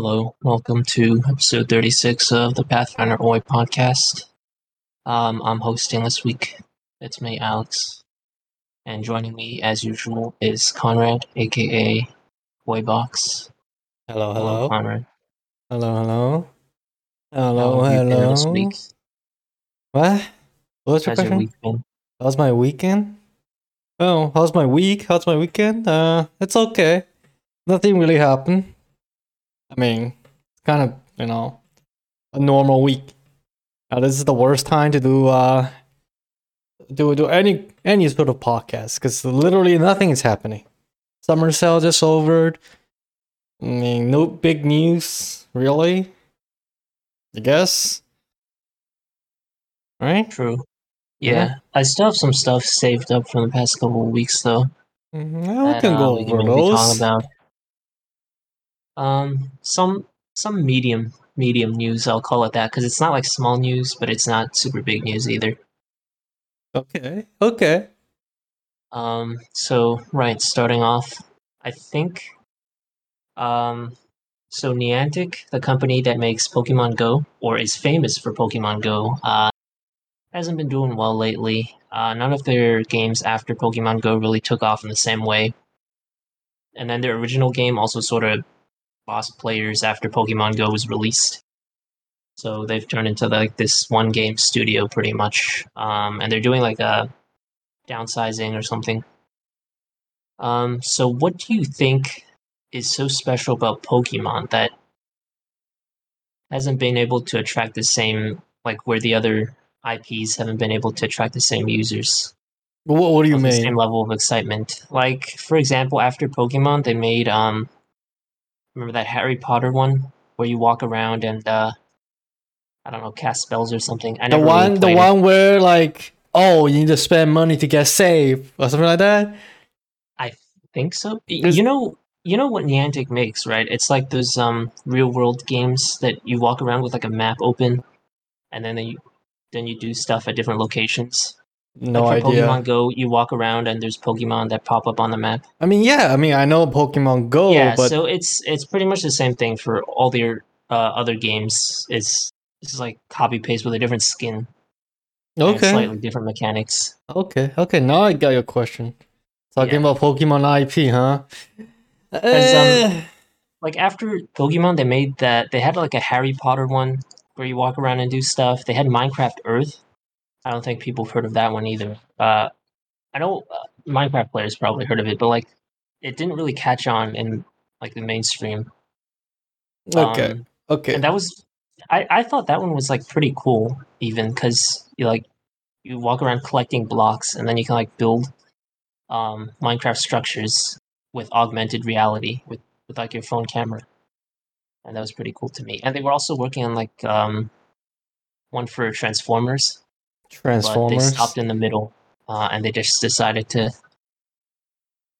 Hello, welcome to episode 36 of the Pathfinder Oi podcast. Um, I'm hosting this week. It's me, Alex. And joining me, as usual, is Conrad, aka Boybox. Hello, hello. Conrad. Hello, hello. Hello, have you been hello. this week? What? What was your How's question? been? How's my weekend? Oh, how's my week? How's my weekend? Uh, it's okay. Nothing really happened. I mean, it's kind of, you know, a normal week. Now, this is the worst time to do, uh, do, do any, any sort of podcast because literally nothing is happening. Summer sale just over. I mean, no big news, really. I guess. Right? True. Yeah, Yeah. I still have some stuff saved up from the past couple of weeks, though. Mhm, yeah, we can uh, go we can over maybe talk those. about. Um, some some medium medium news, I'll call it that, because it's not like small news, but it's not super big news either. Okay. Okay. Um, so right, starting off, I think, um, so Niantic, the company that makes Pokemon Go or is famous for Pokemon Go, uh, hasn't been doing well lately. Uh, none of their games after Pokemon Go really took off in the same way. And then their original game also sort of lost players after Pokemon Go was released. So they've turned into like this one game studio pretty much. Um, and they're doing like a downsizing or something. Um, so what do you think is so special about Pokemon that hasn't been able to attract the same like where the other IPs haven't been able to attract the same users? What, what do you the same level of excitement. Like for example, after Pokemon, they made um, remember that Harry Potter one where you walk around and uh, I don't know, cast spells or something. I The one, really the it. one where like, oh, you need to spend money to get saved or something like that. I think so. There's- You know, you know what Niantic makes, right? It's like those um real world games that you walk around with like a map open, and then you then you do stuff at different locations. No like idea. Pokemon Go, you walk around and there's Pokemon that pop up on the map. I mean, yeah. I mean, I know Pokemon Go, yeah, but so it's it's pretty much the same thing for all their uh, other games. It's it's like copy paste with a different skin okay, slightly different mechanics. okay, okay. Now I got your question. Talking Yeah. about Pokemon IP, huh? um, Eh, like after Pokemon, they made that they had like a Harry Potter one where you walk around and do stuff. They had Minecraft Earth. I don't think people have heard of that one either. Uh, I know uh, Minecraft players probably heard of it, but like it didn't really catch on in like the mainstream. okay, Um, okay. and that was I, I thought that one was like pretty cool even because you like you walk around collecting blocks and then you can like build um, minecraft structures with augmented reality with, with like your phone camera and that was pretty cool to me and they were also working on like um, one for transformers but they stopped in the middle uh, and they just decided to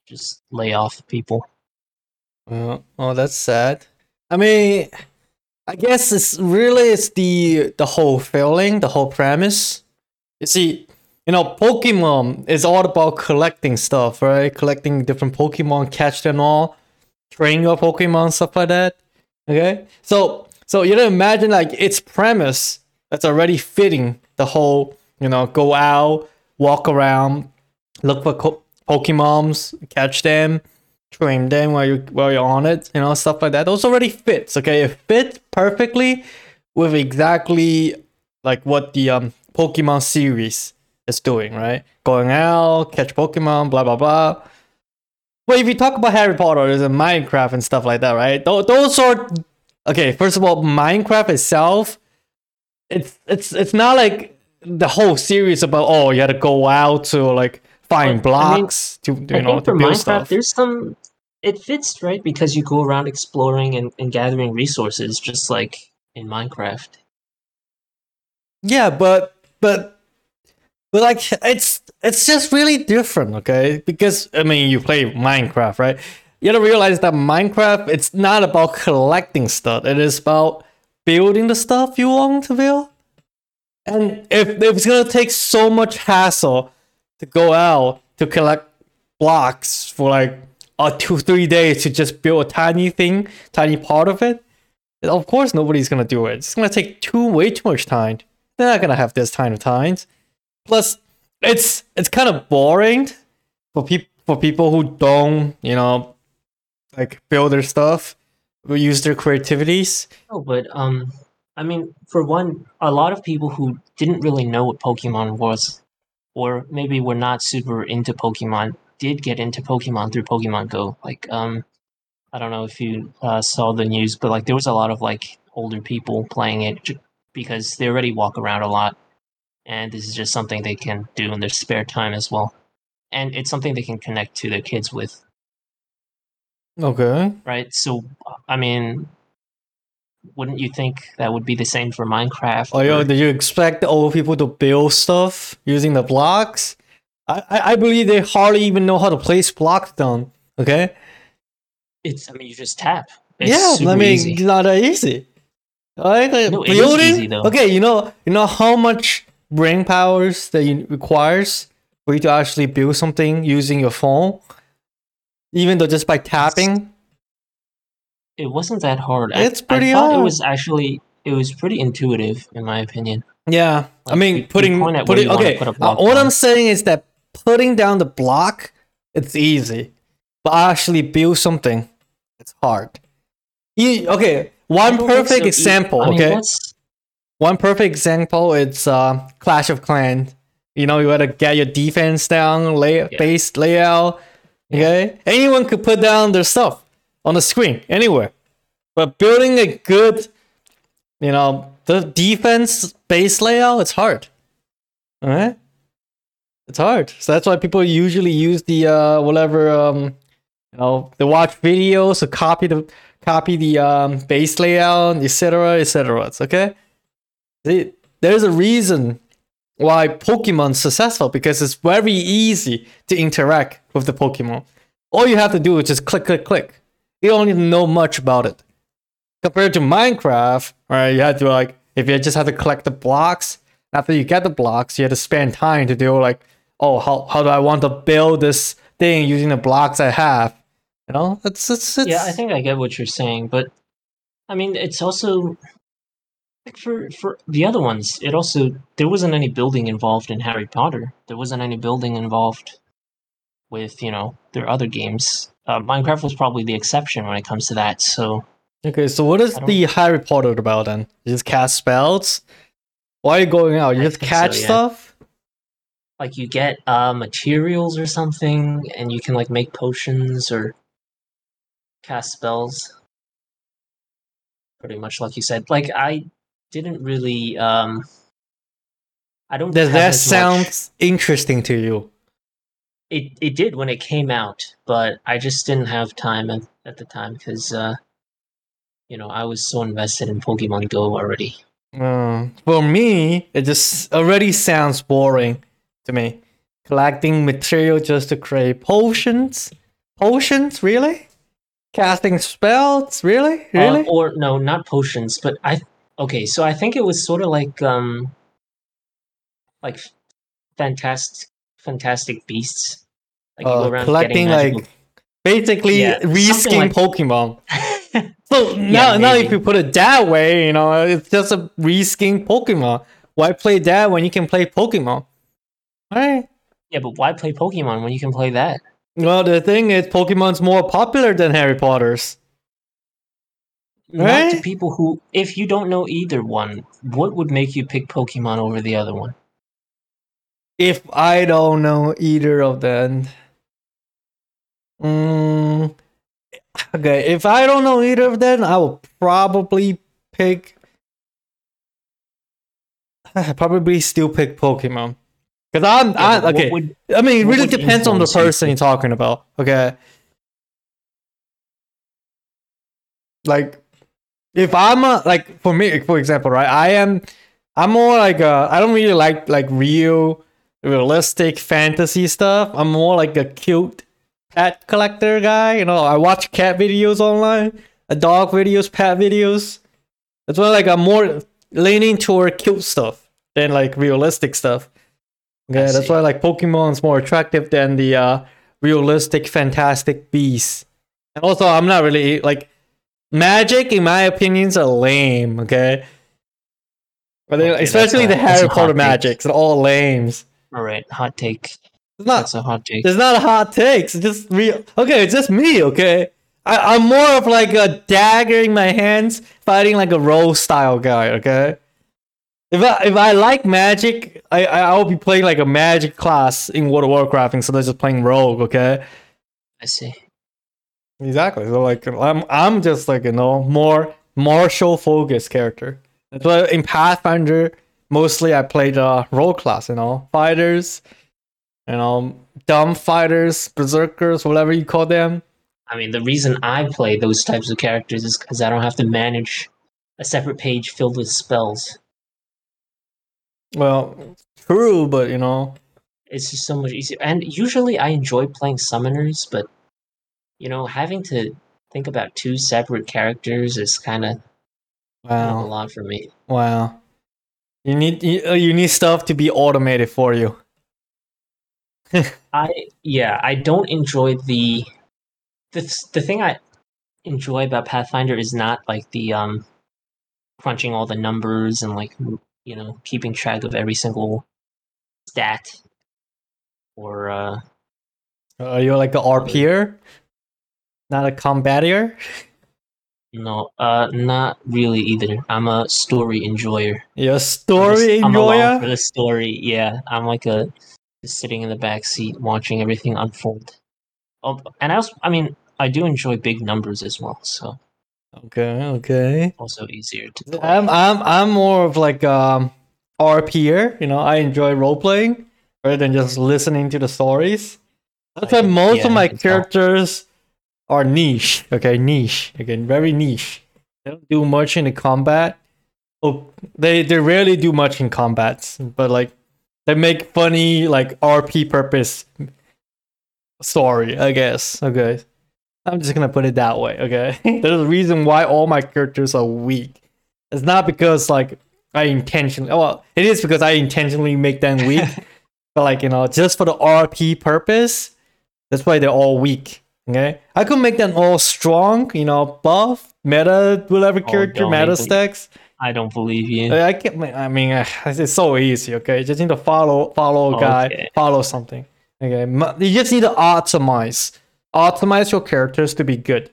just lay off people Oh, oh, that's sad. I mean, I guess it's really it's the the whole feeling, the whole premise. You see, you know, Pokemon is all about collecting stuff, right? Collecting different Pokemon, catch them all, train your Pokemon, stuff like that. Okay, so so you know, imagine like its premise that's already fitting the whole, you know, go out, walk around, look for co- Pokemons, catch them, train them while you while you're on it, you know, stuff like that. Those already fits, okay? It fits perfectly with exactly like what the um Pokemon series is doing, right? Going out, catch Pokemon, blah blah blah. But if you talk about Harry Potter and Minecraft and stuff like that, right? Those, those are okay. First of all, Minecraft itself, it's it's it's not like the whole series about oh you had to go out to like find But, I mean, blocks to you I know to build Minecraft, stuff. there's some. It fits right because you go around exploring and, and gathering resources, just like in Minecraft. Yeah, but but but like it's it's just really different, okay? Because I mean, you play Minecraft, right? You gotta realize that Minecraft it's not about collecting stuff. It is about building the stuff you want to build. And if, if it's gonna take so much hassle to go out to collect blocks for like uh, two three days to just build a tiny thing, tiny part of it, Of course, nobody's gonna do it. It's gonna take too way too much time. They're not gonna have this kind of time. Plus, it's it's kind of boring for people for people who don't, you know, like build their stuff, use their creativities. No, but um, I mean, for one, a lot of people who didn't really know what Pokemon was, or maybe were not super into Pokemon, did get into Pokemon through Pokemon Go. Like, um, I don't know if you uh, saw the news, but like there was a lot of like older people playing it because they already walk around a lot, and this is just something they can do in their spare time as well, and it's something they can connect to their kids with, Okay. right? So, I mean, wouldn't you think that would be the same for Minecraft? Oh, yo, or- do you expect the old people to build stuff using the blocks? I, I, I believe they hardly even know how to place blocks down. Okay. It's. I mean, you just tap. It's yeah, I mean, easy. it's not that easy. Like, uh, No, building. easy. Okay, you know, you know how much brain powers that you requires for you to actually build something using your phone, even though just by tapping. It wasn't that hard. It's I, pretty thought hard. It was actually. It was pretty intuitive, in my opinion. Yeah, I mean, you- you putting where putting okay. put uh, what down. I'm saying is that putting down the block, it's easy, but actually build something, it's hard. You, okay, one perfect so example. I mean, okay, one perfect example. It's uh, Clash of Clans. You know, you gotta get your defense down, lay Yeah. base layout. Okay, anyone could put down their stuff on the screen anywhere, but building a good, you know, the defense base layout, it's hard. All right, it's hard. So that's why people usually use the uh, whatever um, you know, they watch videos to copy the copy the um base layout, etc., etc. It's okay. See, there's a reason why Pokemon's successful because it's very easy to interact with the Pokemon. All you have to do is just click, click, click. You don't need to know much about it. Compared to Minecraft, right? You have to like if you just had to collect the blocks. After you get the blocks, you have to spend time to do like, oh, how how do I want to build this thing using the blocks I have? You know, it's it's, it's yeah, I think I get what you're saying, but I mean, it's also for for the other ones. It also there wasn't any building involved in Harry Potter. There wasn't any building involved with you know their other games. Uh, Minecraft was probably the exception when it comes to that. So Okay, so what is the Harry Potter about then? You just cast spells? Why are you going out? You I just think so, catch yeah. stuff? like you get uh, materials or something, and you can like make potions or cast spells. Pretty much like you said. Like I didn't really. um I don't. Does that sound much- interesting to you? It it did when it came out, but I just didn't have time at, at the time because uh, you know I was so invested in Pokemon Go already. Uh, for me, it just already sounds boring to me. Collecting material just to create potions? Potions? Really? Casting spells? Really? Uh, Really? or no, not potions, but I okay, so I think it was sort of like um like fantastic fantastic beasts. Like you Uh, go around collecting getting like basically Yeah, reskin something like- Pokemon. So now, now if maybe. you put it that way, you know, it's just a reskin Pokemon. Why play that when you can play Pokemon? Right? yeah, but why play Pokemon when you can play that? Well, the thing is, Pokemon's more popular than Harry Potter's. Not to people who, if you don't know either one, what would make you pick Pokemon over the other one? If I don't know either of them, mm, okay. If I don't know either of them, I will probably pick. Probably still pick Pokemon. Because I'm, Yeah, I, okay. would- I mean, it really depends on the you person you're talking about. Okay. Like, if I'm a, like, for me, for example, right, I am, I'm more like a, I don't really like, like, real, realistic fantasy stuff. I'm more like a cute pet collector guy. You know, I watch cat videos online, a dog videos, pet videos. That's why, like, I'm more leaning toward cute stuff than, like, realistic stuff. Okay, that's see. why like Pokemon's more attractive than the uh, realistic, fantastic beasts. And also, I'm not really like magic, in my opinions, are lame. Okay, but Okay, especially the a- Harry Potter magics, are all lames. All right, hot take. It's not. That's a hot take. It's not a hot take. It's just real. Okay, it's just me. Okay, I, I'm more of like a dagger in my hands, fighting like a rogue style guy. Okay. If I if I like magic, I I- I'll be playing like a magic class in World of Warcraft instead of just playing rogue. Okay. I see. Exactly. So like I'm I'm just like you know more martial focused character. But in Pathfinder mostly I played uh rogue class. You know fighters, you know dumb fighters, berserkers, whatever you call them. I mean, the reason I play those types of characters is because I don't have to manage a separate page filled with spells. Well, true, but you know It's just so much easier. And usually I enjoy playing summoners, but you know, having to think about two separate characters is kind of a lot for me. wow. You need you, uh, you need stuff to be automated for you. I yeah, I don't enjoy the the the thing I enjoy about Pathfinder is not like the um crunching all the numbers and like you know keeping track of every single stat or uh Are you like a RPer, not a combatier? no uh not really either. I'm a story enjoyer. You're a I'm story just- I'm along for the story. Yeah, I'm like a just sitting in the back seat watching everything unfold. Oh, and I also, I mean, I do enjoy big numbers as well, so Okay, okay. also easier to play. I'm I'm I'm more of like um RPer. You know, I enjoy role playing rather than just listening to the stories. That's why I most yeah, of my characters are niche. Okay, niche. Again, very niche. They don't do much in the combat. Oh, they they rarely do much in combats, but like they make funny like RP purpose story. I guess. Okay, I'm just gonna put it that way. Okay, there's a reason why all my characters are weak. It's not because like I intentionally. Well, it is because I intentionally make them weak. but like you know, just for the RP purpose, that's why they're all weak. Okay, I could make them all strong. You know, buff, meta, whatever Oh, character, meta stacks. I don't believe you. I can't. I mean, uh, it's so easy. Okay, you just need to follow follow a guy, Okay. follow something. Okay, you just need to optimize optimize your characters to be good.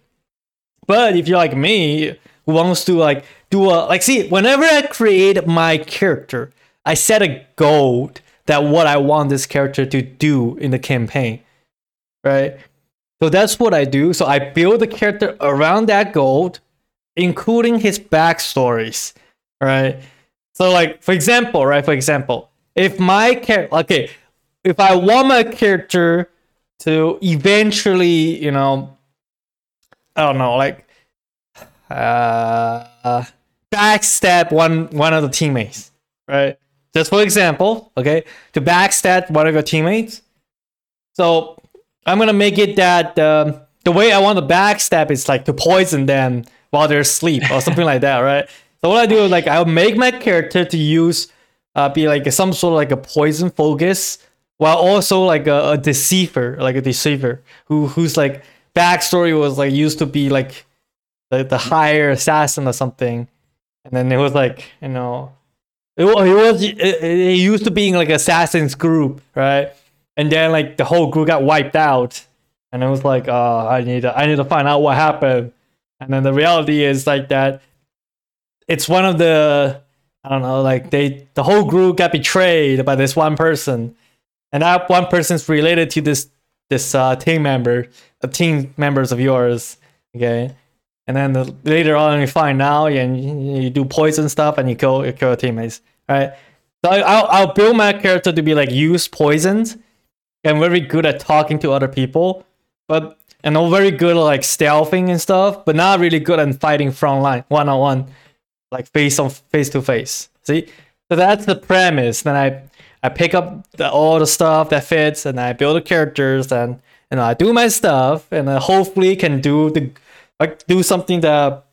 But if you're like me, who wants to like do a like, see, whenever I create my character, I set a goal that what I want this character to do in the campaign, right? So that's what I do. So I build the character around that goal, including his backstories, right? So like for example, right? For example, if my character, okay, if I want my character to eventually, you know, I don't know, like uh backstab one one of the teammates, right? Just for example, okay, to backstab one of your teammates. So I'm gonna make it that um, the way I want to backstab is like to poison them while they're asleep or something like that, right? So what I do is like I'll make my character to use uh, be like some sort of like a poison focus while also like a, a deceiver, like a deceiver who whose like backstory was like used to be like the, the higher assassin or something, and then it was like you know it, it was it, it used to being like assassin's group, right? And then like the whole group got wiped out, and I was like, uh, I need to I need to find out what happened. And then the reality is like that it's one of the I don't know, like they the whole group got betrayed by this one person, and that one person's related to this this uh, team member, the team members of yours, okay. And then the, later on, you find out, and you, you do poison stuff, and you kill you kill your teammates, right? So I, I'll I'll build my character to be like use poisons, and very good at talking to other people, but and I'm very good at like stealthing and stuff, but not really good at fighting front line one on one like face on face to face. See, so that's the premise. Then I I pick up the, all the stuff that fits, and I build the characters, and and I do my stuff, and I hopefully can do the like do something that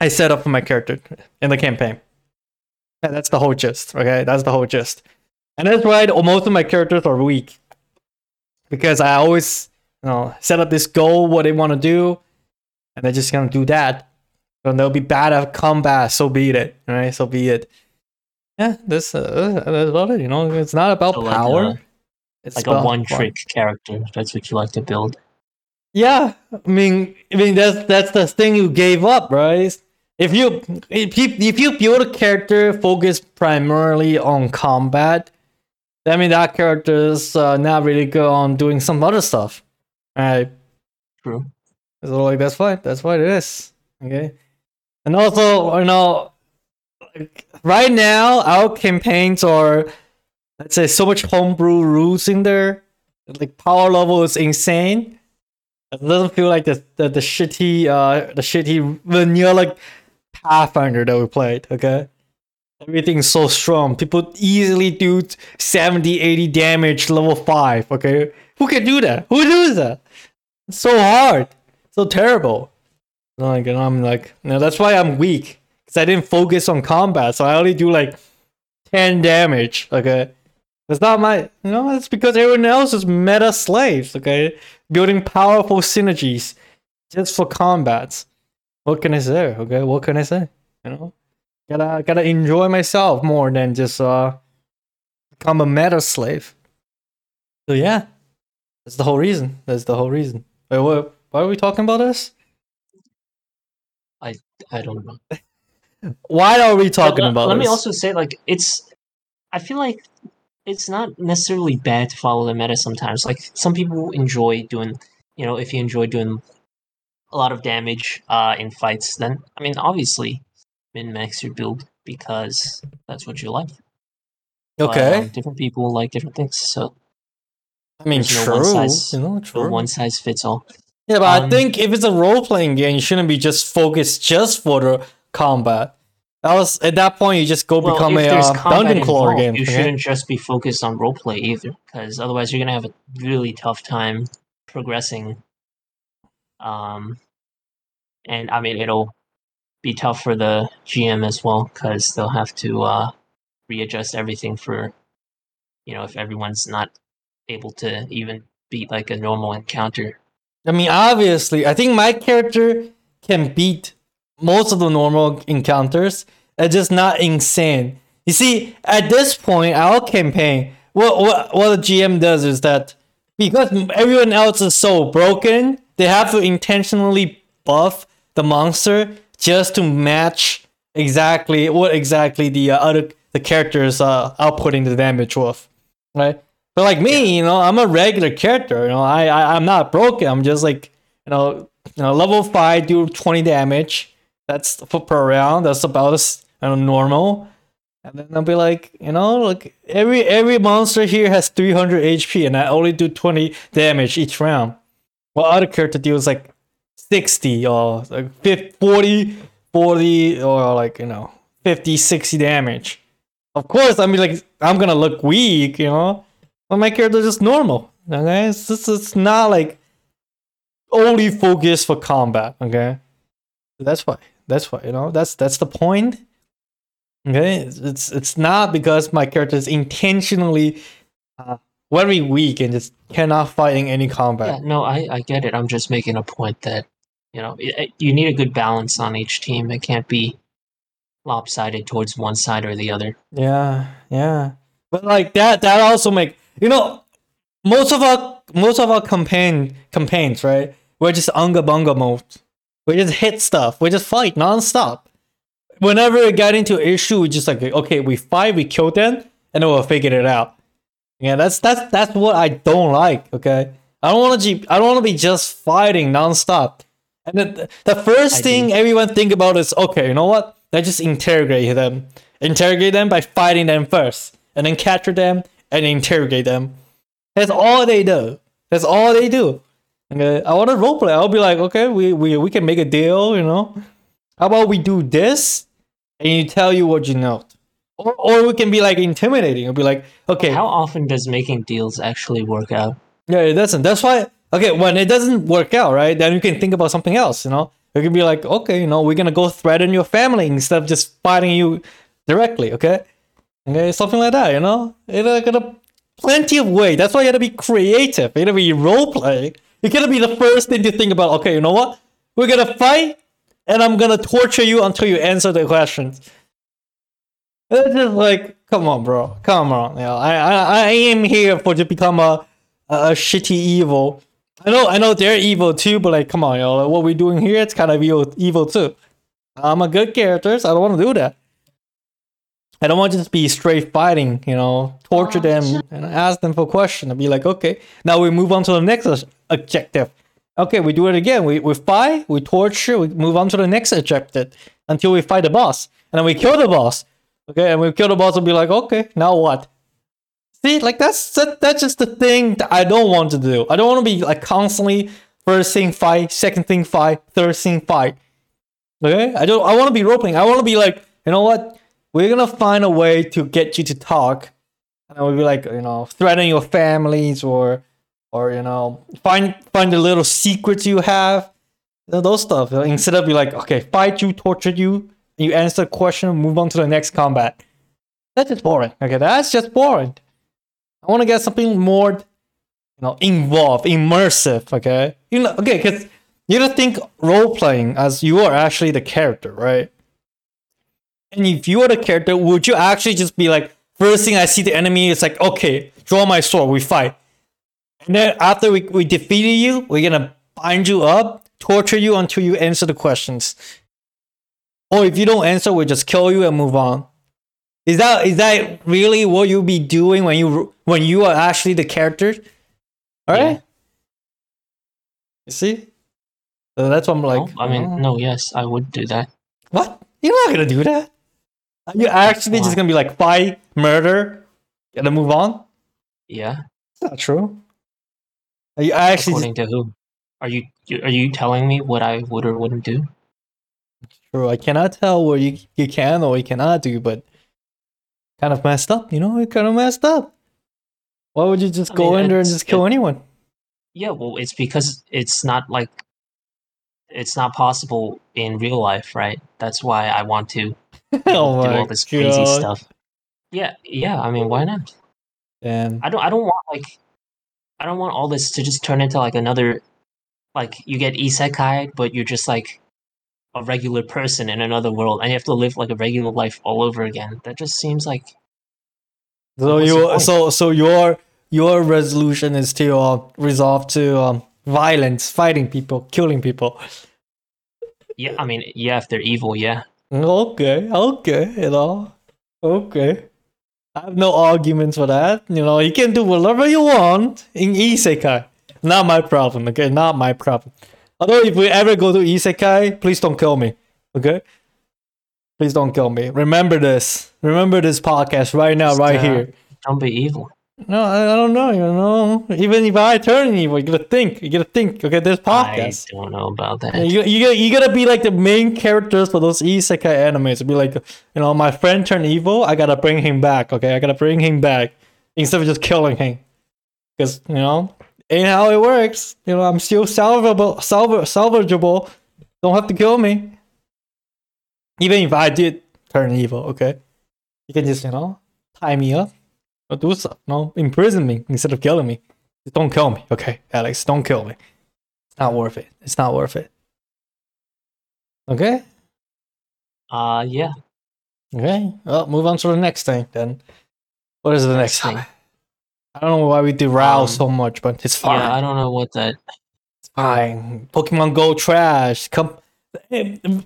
I set up for my character in the campaign. And that's the whole gist. Okay, that's the whole gist, and that's why most of my characters are weak because I always you know set up this goal what they want to do, and they're just gonna do that and they'll be bad at combat. So be it, right? So be it. Yeah, this uh, that's about it. You know, it's not about So like, power. uh, it's like a one trick character. That's what you like to build. Yeah, I mean, I mean that's that's the thing you gave up, right? If you if you if you build a character focused primarily on combat, that means that character is uh, not really good on doing some other stuff, right? True. So like that's fine. That's what it is. Okay. And also, you know, like, right now our campaigns are let's say so much homebrew rules in there. Like power level is insane. It doesn't feel like the the, the shitty uh the shitty vanilla like Pathfinder that we played, okay? Everything's so strong. People easily do 70, 80 damage level 5, okay? Who can do that? Who does that? It's so hard so terrible. Like, and I'm like, no, that's why I'm weak. Because I didn't focus on combat. So I only do like 10 damage. Okay. That's not my, you know, it's because everyone else is meta slaves. Okay. Building powerful synergies just for combats. What can I say? Okay. What can I say? You know, gotta, gotta enjoy myself more than just, uh, become a meta slave. So yeah, that's the whole reason. That's the whole reason. Wait, what? Why are we talking about this? I I don't know. Why are we talking But, about Let this? me also say, like, it's. I feel like it's not necessarily bad to follow the meta sometimes. Like, some people enjoy doing, you know, if you enjoy doing a lot of damage uh, in fights, then, I mean, obviously, min max your build because that's what you like. But, okay. um, different people like different things, so I mean, there's no true. one size- you know, no true. one size fits all. yeah, but I um, think if it's a role playing game, you shouldn't be just focused just for the combat. That was at that point you just go Well, become a uh, dungeon crawler game. You okay? shouldn't just be focused on roleplay either, because otherwise you're gonna have a really tough time progressing. Um, and I mean it'll be tough for the GM as well, because they'll have to uh, readjust everything for, you know, if everyone's not able to even beat like a normal encounter. I mean, obviously, I think my character can beat most of the normal encounters. It's just not insane. You see, at this point, our campaign, what what what the GM does is that because everyone else is so broken, they have to intentionally buff the monster just to match exactly what exactly the uh, other the characters uh outputting the damage with, right? But like me, you know, I'm a regular character. You know, I, I I'm not broken. I'm just like you know, you know, level five do twenty damage. That's for per round. That's about as you know, normal. And then I'll be like, you know, like every every monster here has 300 HP, and I only do 20 damage each round. While other character deals like 60 or like 50, 40, 40 or like you know 50, 60 damage. Of course, I mean like I'm gonna look weak, you know, but my character just normal. Okay, it's just, it's not like only focused for combat. Okay, that's why. That's why you know that's that's the point. Okay, it's it's, it's not because my character is intentionally uh, very weak and just cannot fight in any combat. Yeah, no, I I get it. I'm just making a point that you know it, it- you need a good balance on each team. It can't be lopsided towards one side or the other. Yeah, yeah. But like that that also make you know most of our most of our campaign campaigns, right? We're just unga bunga mode. We just hit stuff. We just fight nonstop. Whenever we get into an issue, we just like okay, we fight, we kill them, and then we'll figure it out. Yeah, that's that's that's what I don't like. Okay, I don't want to. I don't want to be just fighting nonstop. And the, the first I thing do. everyone think about is okay, you know what? Let's just interrogate them. Interrogate them by fighting them first, and then capture them and interrogate them. That's all they do. That's all they do. Okay, I want to roleplay. I'll be like, okay, we, we we can make a deal. You know, how about we do this, and you tell you what you know, or or we can be like intimidating. It'll be like, okay, How often does making deals actually work out? yeah, it doesn't. That's why. Okay, when it doesn't work out, right? Then you can think about something else. You know, you can be like, okay, you know, we're gonna go threaten your family instead of just fighting you directly. Okay, okay, something like that. You know, it's like a plenty of way. That's why you gotta be creative. You gotta be role play. You gotta be the first thing to think about. Okay, you know what? We're gonna fight. and I'm gonna torture you until you answer the questions. It's just like, come on, bro, come on. You know, I I I am here for to become a a, a shitty evil. I know I know they're evil too, but like, come on, yo, like, what we're doing here, it's kind of evil evil too. I'm a good character, so I don't want to do that. I don't want to just be straight fighting, you know, torture Oh, them and ask them for questions and be like, okay, now we move on to the next objective. Okay, we do it again. We, we fight, we torture, we move on to the next objective until we fight the boss. And then we kill the boss. Okay, and we kill the boss and be like, okay, now what? See, like that's that, that's just the thing that I don't want to do. I don't want to be like constantly first thing fight, second thing fight, third thing fight. Okay, I don't. I want to be role playing. I want to be like, you know what? We're gonna find a way to get you to talk, and we'll be like, you know, threaten your families or, or you know, find find the little secrets you have, you know, those stuff. Instead of be like, okay, fight you, torture you, you answer the question, move on to the next combat. That's just boring. Okay, that's just boring. I want to get something more, you know, involved, immersive. Okay, you know, okay, because you don't think role playing as you are actually the character, right? And if you are the character, would you actually just be like, first thing I see the enemy, it's like, okay, draw my sword, we fight. And then after we, we defeated you, we're gonna bind you up, torture you until you answer the questions. Or if you don't answer, we'll just kill you and move on. Is that is that really what you'll be doing when you when you are actually the character? All right. Yeah. You see? So that's what I'm like. No, I mean, oh. no, yes, I would do that. What? You're not gonna do that. Are You're actually just gonna be like fight, murder, and then move on. Yeah. It's not true. Are you actually just, According to who? Are you you- are you telling me what I would or wouldn't do? True? I cannot tell what you you can or you cannot do, but kind of messed up. You know, it kind of messed up. Why would you just I go mean, in there and just kill anyone? Yeah, well, it's because it's not like it's not possible in real life, right? That's why I want to oh do all this crazy God. stuff. Yeah, yeah. I mean, why not? And I don't. I don't want like. I don't want all this to just turn into like another, like you get isekai, but you're just like a regular person in another world, and you have to live like a regular life all over again. That just seems like so you so so your your resolution is to uh, resolve to um, violence, fighting people, killing people. yeah. I mean, yeah. If they're evil, yeah. Okay, okay, you know, okay. I have no arguments for that. You know, you can do whatever you want in isekai. Not my problem, okay? Not my problem. Although if we ever go to isekai, please don't kill me, okay? Please don't kill me. Remember this. Remember this podcast right now, Just, right uh, here. Don't be evil. No, I, I don't know. You know, even if I turn evil, you gotta think. You gotta think. Okay, this podcast. I don't know about that. You, you, gotta- you gotta be like the main characters for those isekai animes. Be like, you know, my friend turned evil. I gotta bring him back. Okay, I gotta bring him back instead of just killing him. Because you know, ain't how it works. You know, I'm still salvable, salva- salvageable. Don't have to kill me. Even if I did turn evil, okay, you can just you know tie me up or do stuff. No, imprison me instead of killing me. Just don't kill me, okay, Alex. Don't kill me. It's not worth it. It's not worth it. Okay. Uh, yeah. Okay. Well, move on to the next thing then. What is the next thing? I don't know why we derail Um, so much, but it's fine. Yeah, I don't know what that. It's fine. Pokemon Go trash. Come,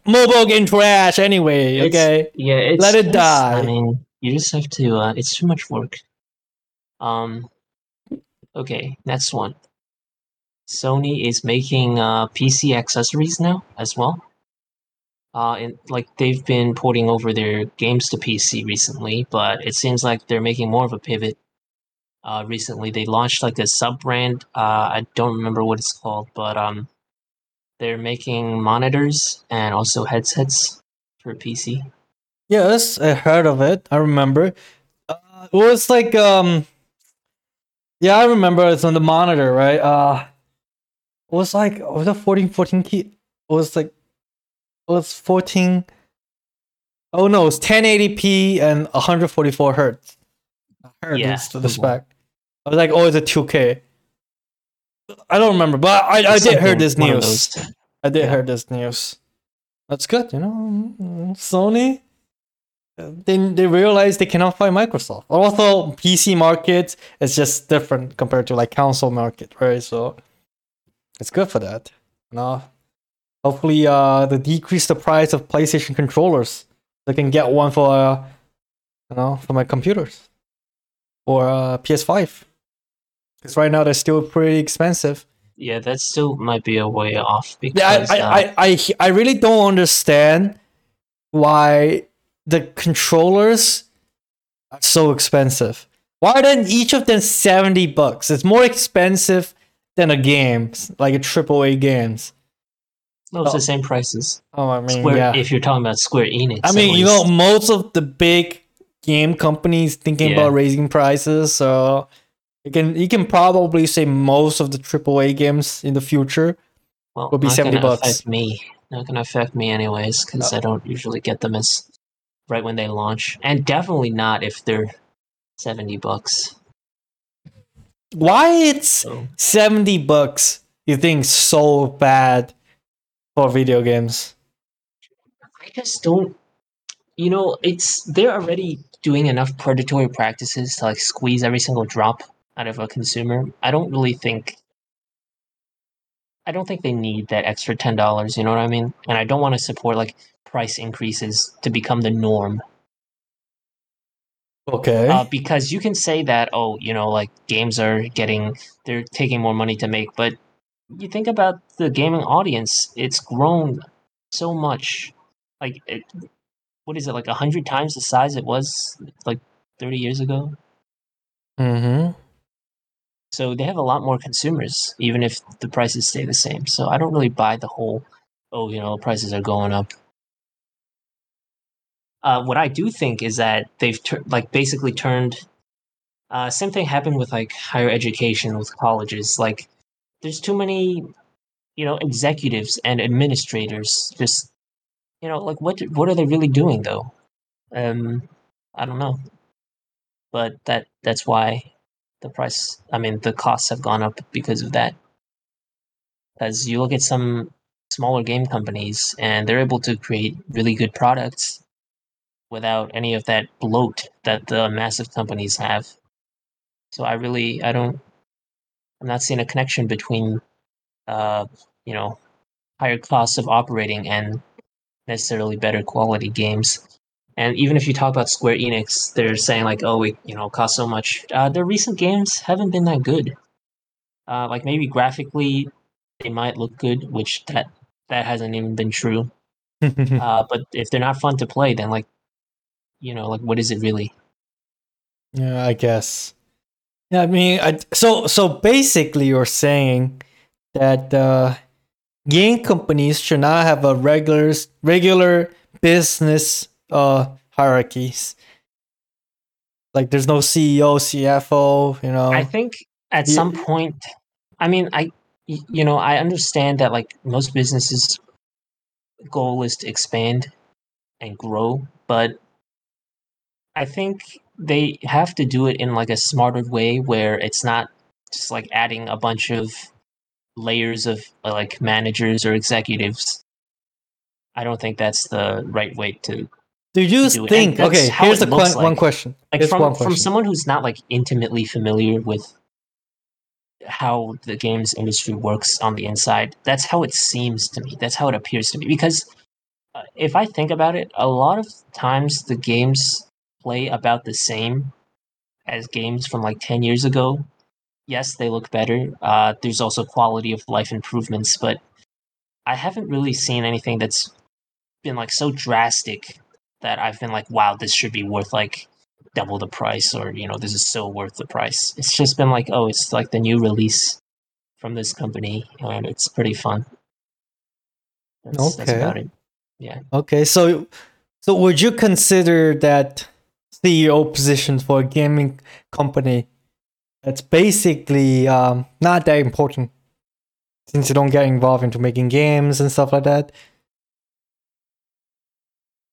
mobile game trash. Anyway. It's- Okay. Yeah, it's Let it die. I mean, you just have to. Uh, it's too much work. Um. Okay, next one. Sony is making uh, PC accessories now as well. Uh, and like they've been porting over their games to PC recently, but it seems like they're making more of a pivot. Uh, recently they launched like a sub brand. Uh, I don't remember what it's called, but um, they're making monitors and also headsets for PC. Yes, I heard of it. I remember. Uh, it was like um. Yeah, I remember it's on the monitor, right? Uh, it was like was it 14, 14 key? It was like it was 14. Oh no, it's 1080p and 144 hertz. I heard Yeah, to the spec. I was like, oh, it's a 2K. I don't remember, but I, I did hear this news. I did Yeah. hear this news. That's good, you know. Sony, they they realize they cannot fight Microsoft. Also, PC market is just different compared to like console market, right? So it's good for that. You know, hopefully, uh, they decrease the price of PlayStation controllers. I can get one for, uh, you know, for my computers or uh, PS5. Because right now they're still pretty expensive. Yeah, that still might be a way off Yeah, I, uh, I, I, I, really don't understand why the controllers are so expensive. Why are then each of them 70 bucks? It's more expensive than a game, like a triple A games. no, it's oh. the same prices. Oh, I mean, Square, yeah. if you're talking about Square Enix, I mean, you know, most of the big game companies thinking Yeah. about raising prices, so you can you can probably say most of the AAA games in the future well, will be not 70 gonna bucks. Affect me, not gonna affect me anyways, because Oh. I don't usually get them as right when they launch, and definitely not if they're seventy bucks. Why it's So 70 bucks you think so bad for video games? I just don't. You know, it's they're already doing enough predatory practices to like squeeze every single drop out of a consumer. I don't really think. I don't think they need that extra ten dollars. You know what I mean? And I don't want to support like price increases to become the norm. Okay. Uh, because you can say that, oh, you know, like games are getting, they're taking more money to make, but you think about the gaming audience, it's grown so much. Like, it, what is it, like a hundred times the size it was like 30 years ago? mm-hmm. So they have a lot more consumers, even if the prices stay the same. So I don't really buy the whole, oh, you know, prices are going up. Uh, what I do think is that they've like basically turned. Uh, same thing happened with like higher education with colleges. Like, there's too many, you know, executives and administrators. Just, you know, like what what are they really doing though? Um, I don't know. But that that's why the price. I mean, the costs have gone up because of that. As you look at some smaller game companies, and they're able to create really good products without any of that bloat that the massive companies have. So I really, I don't, I'm not seeing a connection between, uh, you know, higher costs of operating and necessarily better quality games. And even if you talk about Square Enix, they're saying like, oh, it you know costs so much. Uh, their recent games haven't been that good. Uh, like maybe graphically, they might look good, which that that hasn't even been true. Uh, but if they're not fun to play, then like, you know, like what is it really? yeah, I guess. Yeah, I mean, I, so so basically, you're saying that uh, game companies should not have a regular regular business uh hierarchies. Like, there's no CEO, CFO. You know. I think at Yeah. some point, I mean, I you know, I understand that like most businesses' goal is to expand and grow, but I think they have to do it in like a smarter way where it's not just like adding a bunch of layers of like managers or executives. I don't think that's the right way to Do you do think? Okay, here's the looks que- one question. like Here's from one from someone who's not like intimately familiar with how the games industry works on the inside that's how it seems to me. That's how it appears to me. Because uh, if i think about it a lot of times the games play about the same as games from like 10 years ago. Yes they look better. Uh, there's also quality of life improvements but i haven't really seen anything that's been like so drastic that i've been like wow this should be worth like double the price or you know this is so worth the price it's just been like oh it's like the new release from this company and it's pretty fun that's, that's Okay. about it Okay, so so would you consider that CEO position for a gaming company that's basically um, not that important since you don't get involved into making games and stuff like that?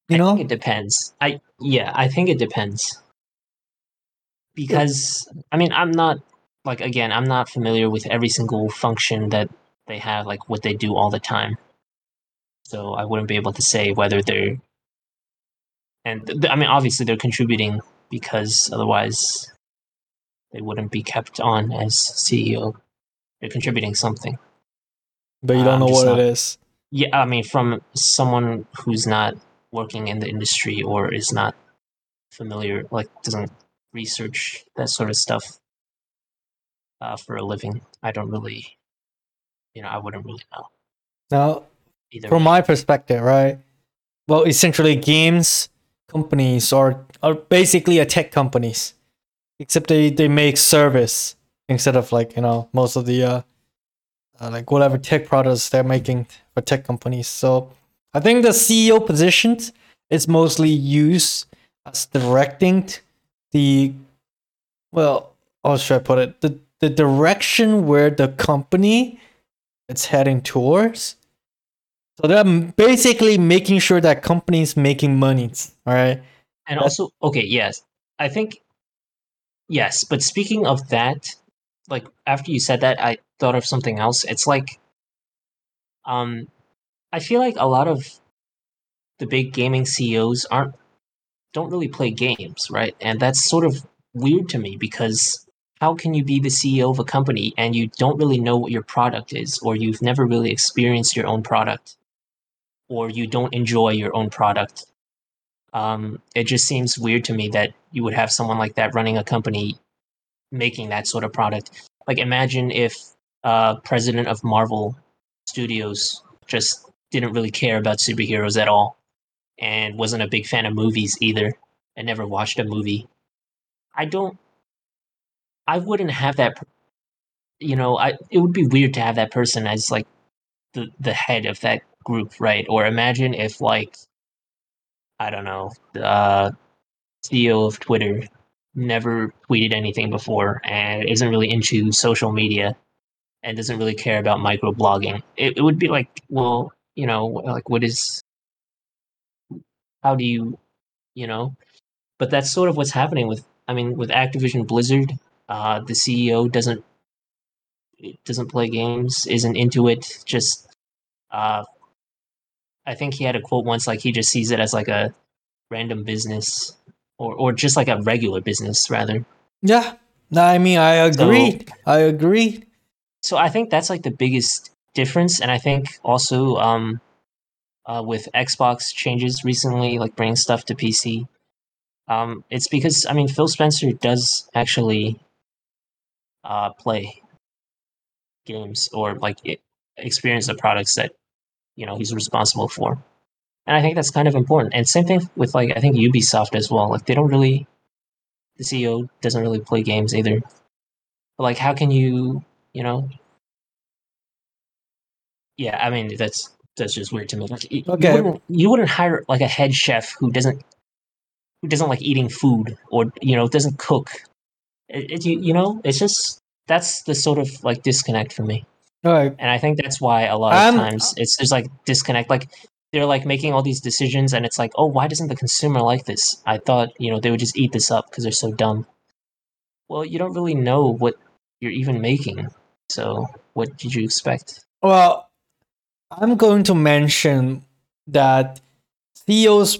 You i know? think it depends i yeah i think it depends because i mean i'm not like again i'm not familiar with every single function that they have like what they do all the time so I wouldn't be able to say whether they're. And th- I mean, obviously, they're contributing because otherwise, they wouldn't be kept on as CEO. They're contributing something. But you Uh, don't I'm know what not- it is. Yeah, I mean, from someone who's not working in the industry or is not familiar, like doesn't research that sort of stuff uh, for a living, I don't really, you know, I wouldn't really know Now, either. from way. my perspective, right? Well, essentially, games companies are are basically a tech companies, except they they make service instead of like you know most of the uh, uh like whatever tech products they're making for tech companies. So I think the CEO positions is mostly used as directing the well, how should I put it? The the direction where the company it's heading towards. So they're basically making sure that companies making money, all right? And also, okay, yes, I think yes. But speaking of that, like after you said that, I thought of something else. It's like, um, I feel like a lot of the big gaming CEOs aren't don't really play games, right? And that's sort of weird to me because how can you be the CEO of a company and you don't really know what your product is, or you've never really experienced your own product, or you don't enjoy your own product? Um, it just seems weird to me that you would have someone like that running a company making that sort of product. Like, imagine if uh, president of Marvel Studios just didn't really care about superheroes at all and wasn't a big fan of movies either I never watched a movie. I don't. I wouldn't have that. You know, I it would be weird to have that person as like the the head of that group, right? Or imagine if like I don't know, the uh, CEO of Twitter never tweeted anything before and isn't really into social media and doesn't really care about microblogging. It, it would be like, well, you know, like what is how do you, you know? But that's sort of what's happening with. I mean, with Activision Blizzard, uh, the CEO doesn't doesn't play games, isn't into it. Just, uh, I think he had a quote once like he just sees it as like a random business, or or just like a regular business rather. Yeah. No, I mean I agreed. I agree So I think that's like the biggest difference, and I think also um, uh, with Xbox changes recently, like bringing stuff to PC, um, it's because I mean Phil Spencer does actually uh, play games or like experience the products that you know he's responsible for, and I think that's kind of important. And same thing with like I think Ubisoft as well. Like they don't really, the CEO doesn't really play games either. But like, how can you, you know, yeah, I mean that's that's just weird to me. Like, Okay. you wouldn't you wouldn't hire like a head chef who doesn't who doesn't like eating food or you know doesn't cook. It, it, you, you know, it's just that's the sort of like disconnect for me, All right. and I think that's why a lot of Um, times it's there's like disconnect. Like they're like making all these decisions, and it's like, oh, why doesn't the consumer like this? I thought you know they would just eat this up because they're so dumb. Well, you don't really know what you're even making, so what did you expect? Well, I'm going to mention that CEO's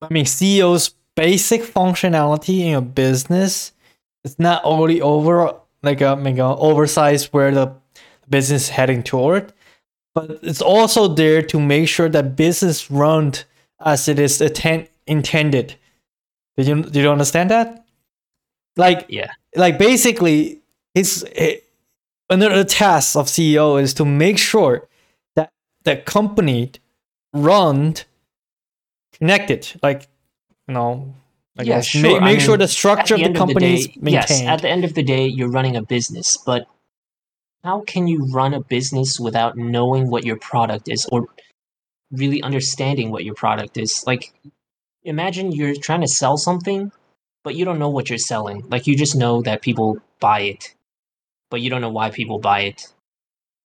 I mean CEO's basic functionality in a business is not only over like a like a oversized where the business is heading toward, but it's also there to make sure that business run as it is atten- intended. Did you did you understand that? Like Yeah. like basically his eh, another task of CEO is to make sure that the company run connected, like you know, I Yeah, guess sure. make, I sure mean, the structure the of the company is maintained. Yes, at the end of the day, you're running a business, but how can you run a business without knowing what your product is or really understanding what your product is? Like, imagine you're trying to sell something, but you don't know what you're selling. Like, you just know that people buy it, but you don't know why people buy it.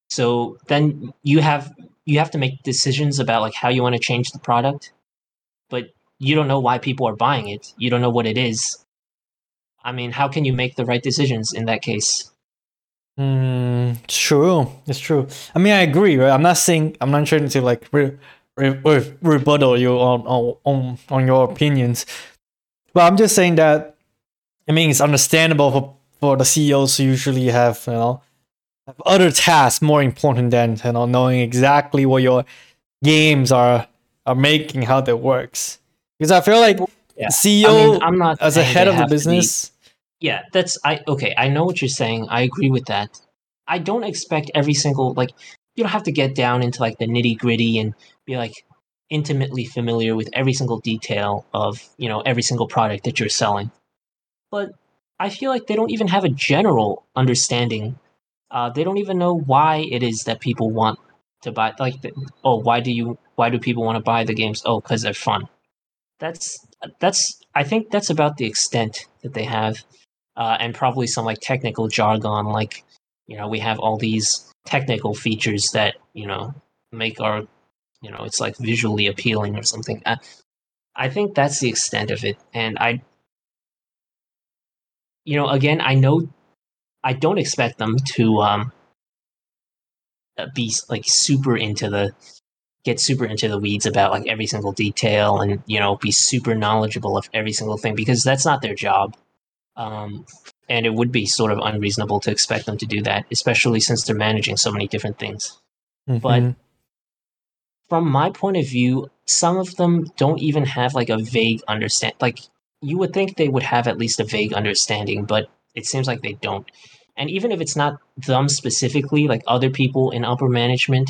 So then you have you have to make decisions about like how you want to change the product, but you don't know why people are buying it. You don't know what it is. I mean, how can you make the right decisions in that case? Mm, it's true. It's true. I mean, I agree. Right? I'm not saying I'm not trying to like re, re, re, rebuttal you on, on on your opinions, but I'm just saying that. I mean, it's understandable for for the CEOs to usually have you know have other tasks more important than you know knowing exactly what your games are are making, how that works. Because I feel like Yeah. CEO I mean, I'm not as a head of the to be- business. yeah, that's I okay. I know what you're saying. I agree with that. I don't expect every single like you don't have to get down into like the nitty gritty and be like intimately familiar with every single detail of you know every single product that you're selling. But I feel like they don't even have a general understanding. Uh, they don't even know why it is that people want to buy. Like, the, oh, why do you? Why do people want to buy the games? Oh, because they're fun. That's that's. I think that's about the extent that they have uh, and probably some like technical jargon like you know we have all these technical features that you know make our you know it's like visually appealing or something i, I think that's the extent of it and i you know again i know i don't expect them to um uh, be like super into the get super into the weeds about like every single detail and you know be super knowledgeable of every single thing because that's not their job um, and it would be sort of unreasonable to expect them to do that, especially since they're managing so many different things. But- Mhm. From my point of view, some of them don't even have like a vague understand. Like you would think they would have at least a vague understanding, but it seems like they don't. And even if it's not them specifically, like other people in upper management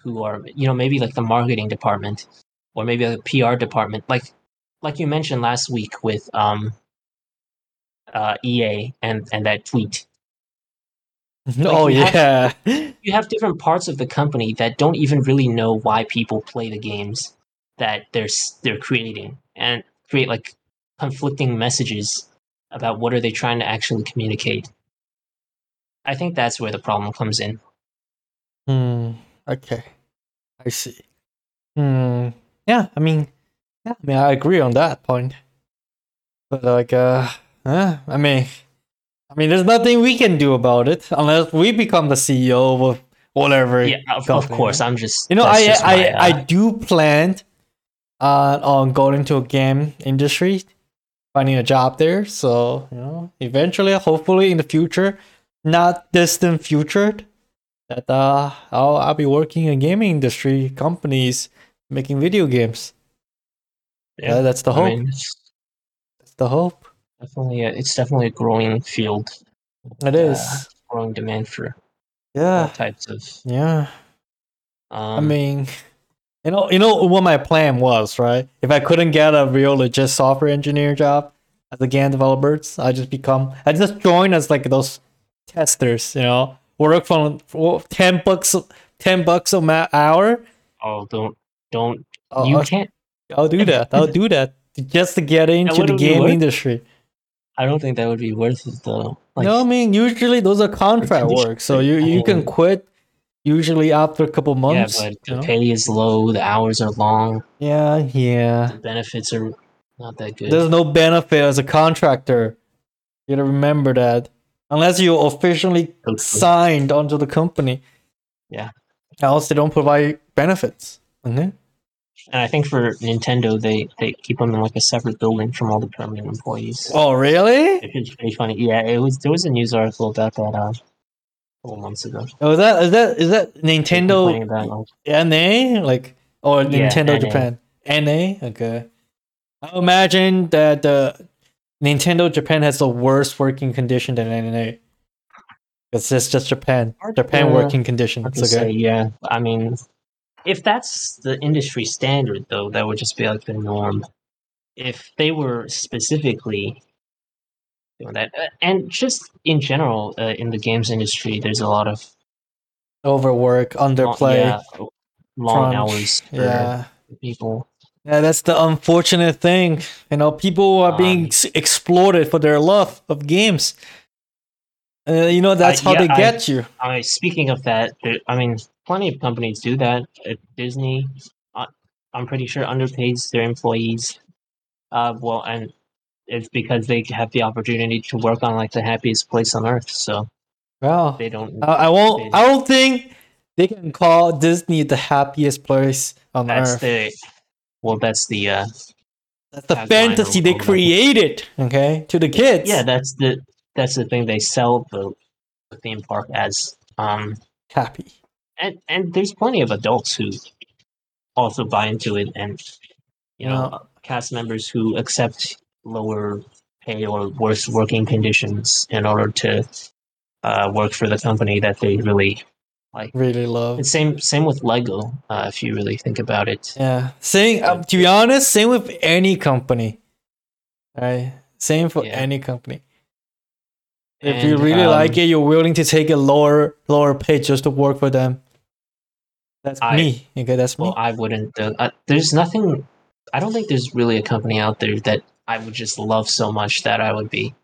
who are, you know, maybe like the marketing department or maybe a PR department, like like you mentioned last week with um, uh, EA and and that tweet. oh you have- yeah. you have different parts of the company that don't even really know why people play the games that they're they're creating and create like conflicting messages about what are they trying to actually communicate. I think that's where the problem comes in. Hmm. Okay. I see. Hmm. Yeah. I mean, yeah. I mean, I agree on that point. But like, uh, eh, I mean, I mean, there's nothing we can do about it unless we become the CEO of whatever. Yeah, of, of course. I'm just You know, I I my, I uh, do plan uh, on going into a game industry, finding a job there. So you know, eventually, hopefully, in the future, not distant future, that uh, I'll I'll be working in gaming industry companies making video games. yeah, Uh, that's the I hope. mean, that's the hope. definitely a, it's definitely a growing field. It uh, is. growing demand for Yeah. types of. Yeah. Um, I mean, you know, you know what my plan was, right? If I couldn't get a real legit software engineer job as a game developers, I just become, I just join as like those testers, you know, work for, for ten bucks, ten bucks a ma- hour. oh, don't don't I'll, you I'll, can't. I'll do that. I'll do that just to get into the game industry. I don't think that would be worth it though. Like, no, I mean usually those are contract work, so you you oh. can quit usually after a couple months. yeah, but the know? pay is low, the hours are long, Yeah, yeah. the benefits are not that good. There's no benefit as a contractor. You gotta remember that. Unless you officially signed onto the company. Yeah. Else they don't provide benefits. Mhm. And I think for Nintendo, they they keep them in like a separate building from all the permanent employees. Oh really? It's pretty funny. Yeah, it was there was a news article about that uh, a couple months ago. Oh is that is that is that Nintendo about, like, NA? Like or Yeah, Nintendo NA. Japan? NA? Okay. I imagine that uh, Nintendo Japan has the worst working condition than NA. It's just just Japan. Japan to- working conditions. hard to Okay. say, yeah. I mean, if that's the industry standard, though, that would just be like the norm. If they were specifically doing that, uh, and just in general, uh, in the games industry, there's a lot of Overwork, long, underplay. yeah, long hours for Yeah. people. Yeah, that's the unfortunate thing. You know, people are being Um, ex- exploited for their love of games. Uh, you know, that's how yeah, they I- get you. I speaking of that, there, I mean, plenty of companies do that. Uh, Disney, uh, I'm pretty sure, underpays their employees. Uh, well, and it's because they have the opportunity to work on like the happiest place on earth. So Well, They don't. I, I won't. they- I don't think they can call Disney the happiest place on that's earth. the. Well, that's the. uh That's the fantasy they created. Okay, to the kids. Yeah, that's the. That's the thing they sell the, the theme park as. Um, happy. and and there's plenty of adults who also buy into it, and you know, cast members who accept lower pay or worse working conditions in order to uh, work for the company that they really like. Really love. It's same same with Lego. Uh, if you really think about it, Yeah. Same. Um, to be honest, same with any company. Right. Same for Yeah. any company. If you really um, like it, you're willing to take a lower lower pay just to work for them. That's I- me. Okay, that's me. Well, I wouldn't. Uh, uh, there's nothing. I don't think there's really a company out there that I would just love so much that I would be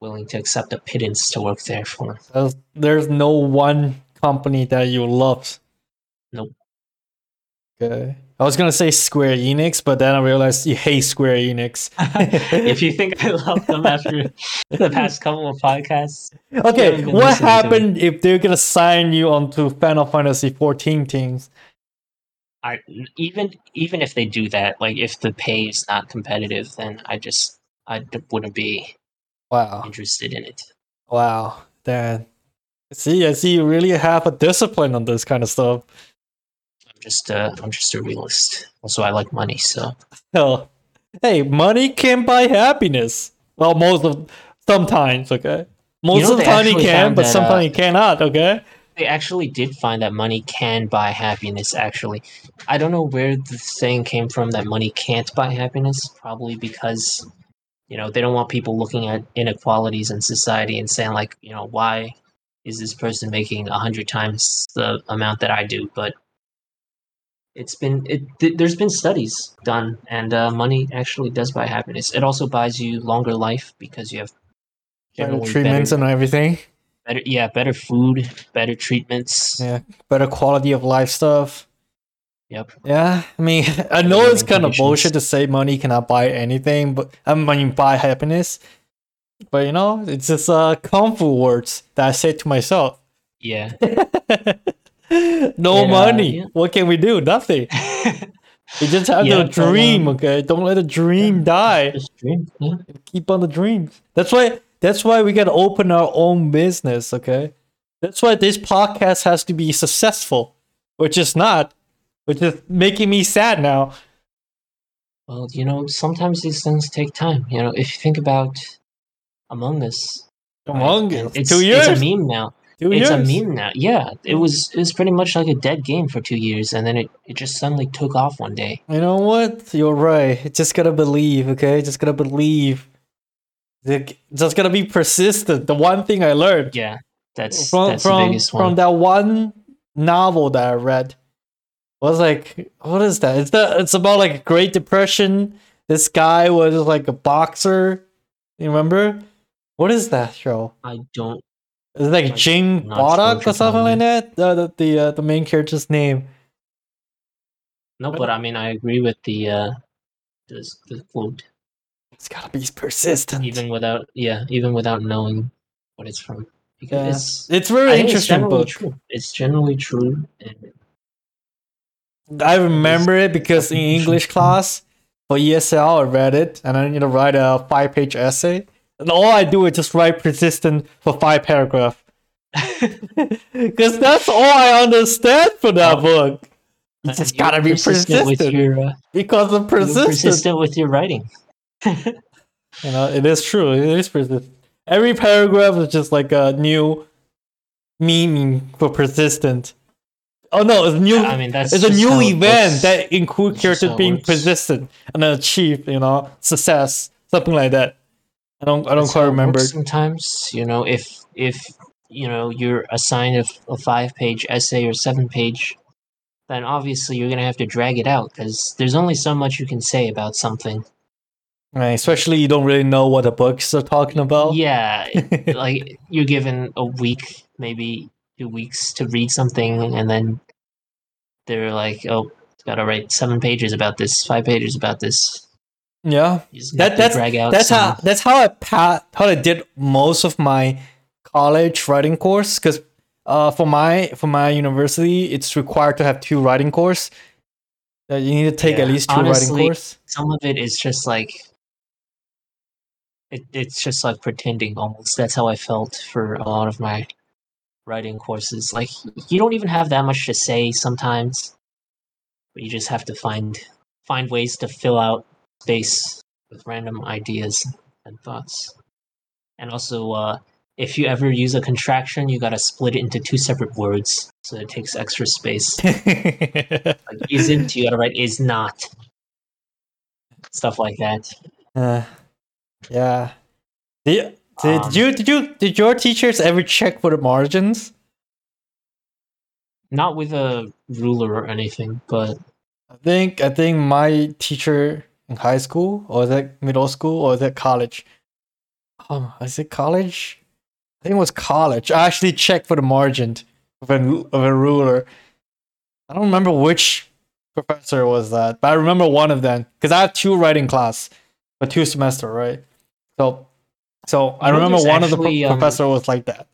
willing to accept a pittance to work there for. There's, there's no one company that you love. Nope. Okay. I was gonna say Square Enix, but then I realized you hate Square Enix. if you think I love them after the past couple of podcasts, Okay, what listening to me. happened if they're gonna sign you onto Final Fantasy 14 teams? I even even if they do that, like if the pay is not competitive, then I just I wouldn't be Wow. interested in it. Wow. Dan. See, I see you really have a discipline on this kind of stuff. I'm just uh, I'm just a realist. Also, I like money, so Hell, hey, money can buy happiness. Well, most of sometimes, okay. Most know, of the time you actually can, but that, sometimes uh, you cannot. Okay. they actually did find that money can buy happiness. Actually, I don't know where the saying came from that money can't buy happiness. Probably because you know they don't want people looking at inequalities in society and saying like you know why is this person making a hundred times the amount that I do, but it's been it th- there's been studies done and uh, money actually does buy happiness it also buys you longer life because you have Better treatments better, and everything. better yeah better food better treatments Yeah, better quality of life stuff. yep Yeah, I mean, I know it's kind of bullshit to say money cannot buy anything, but I mean, buy happiness. But you know, it's just uh, comfort words that I say to myself. yeah no Yeah, money. yeah. What can we do? Nothing. You just have Yeah, to dream, um, okay? Don't let a dream die. just dream yeah Keep on the dreams. That's why. That's why we gotta open our own business, okay? That's why this podcast has to be successful, which is not, which is making me sad now. well you know sometimes these things take time you know if you think about among us Among Us, it's, two years. it's a meme now Two it's years. a meme now yeah it was it was pretty much like a dead game for two years and then it, it just suddenly took off one day You know what? You're right. Just gotta believe, okay? Just gotta believe. Just gotta be persistent. The one thing I learned yeah that's from that's the from from that one novel that I read was like, what is that? It's the it's about like a Great Depression. This guy was like a boxer. You remember? What is that show? i don't It's like Like, sure Boddock or something like that. The the the, uh, the main character's name. No, But- I mean, I agree with the uh, the, the quote. It's gotta be persistent. Even without, yeah, even without knowing what it's from, because Yeah. it's, It's I it's interesting generally book. true. It's generally true. And I remember it because in English class for ESL I read it and I need to write a five page essay. And all I do is just write persistent for five paragraph. Because that's all I understand for that Oh. book. You just you're gotta be persistent, with your uh, because of persistent. persistent with your writing. You know, it is true. It is persistent. Every paragraph is just like a new meaning for persistent. Oh no, it's new. I mean, that's it's a new it event that includes characters being persistent and achieve, you know, success, something like that. I don't, I don't That's quite remember. Sometimes, you know, if if you know you're assigned a, a five page essay or seven page, then obviously you're gonna have to drag it out because there's only so much you can say about something. Right, especially you don't really know what the books are talking about. Yeah, like you're given a week, maybe two weeks to read something, and then they're like, "Oh, gotta write seven pages about this, five pages about this." Yeah. That that's that's some- how that's how I pa- how I did most of my college writing course because uh, for my for my university, it's required to have two writing course. Uh, you need to take Yeah, at least two writing honestly- course. Some of it is just like it, it's just like pretending almost. That's how I felt for a lot of my writing courses. Like you don't even have that much to say sometimes, but you just have to find find ways to fill out space with random ideas and thoughts. And also, uh, if you ever use a contraction, you gotta split it into two separate words, so it takes extra space. Like isn't, you gotta write is not. Stuff like that. Uh, yeah. Did, did, Um, did you did you did your teachers ever check for the margins? Not with a ruler or anything, but I think I think my teacher in high school or is that middle school or is that college? Oh, is it college? I think it was college. I actually checked for the margin of a of a ruler. I don't remember which professor was that, but I remember one of them because I have two writing class for two semester, right? So, so I remember one of the actually, pro- um, professor was like that.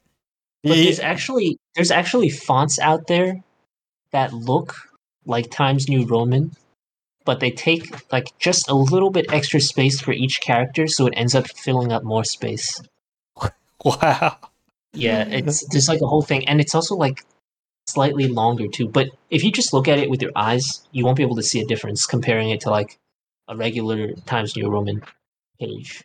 but He- there's actually there's actually fonts out there that look like Times New Roman, but they take like just a little bit extra space for each character, so it ends up filling up more space. wow. Yeah, it's there's like a whole thing, and it's also like slightly longer too. But if you just look at it with your eyes, you won't be able to see a difference comparing it to like a regular Times New Roman page.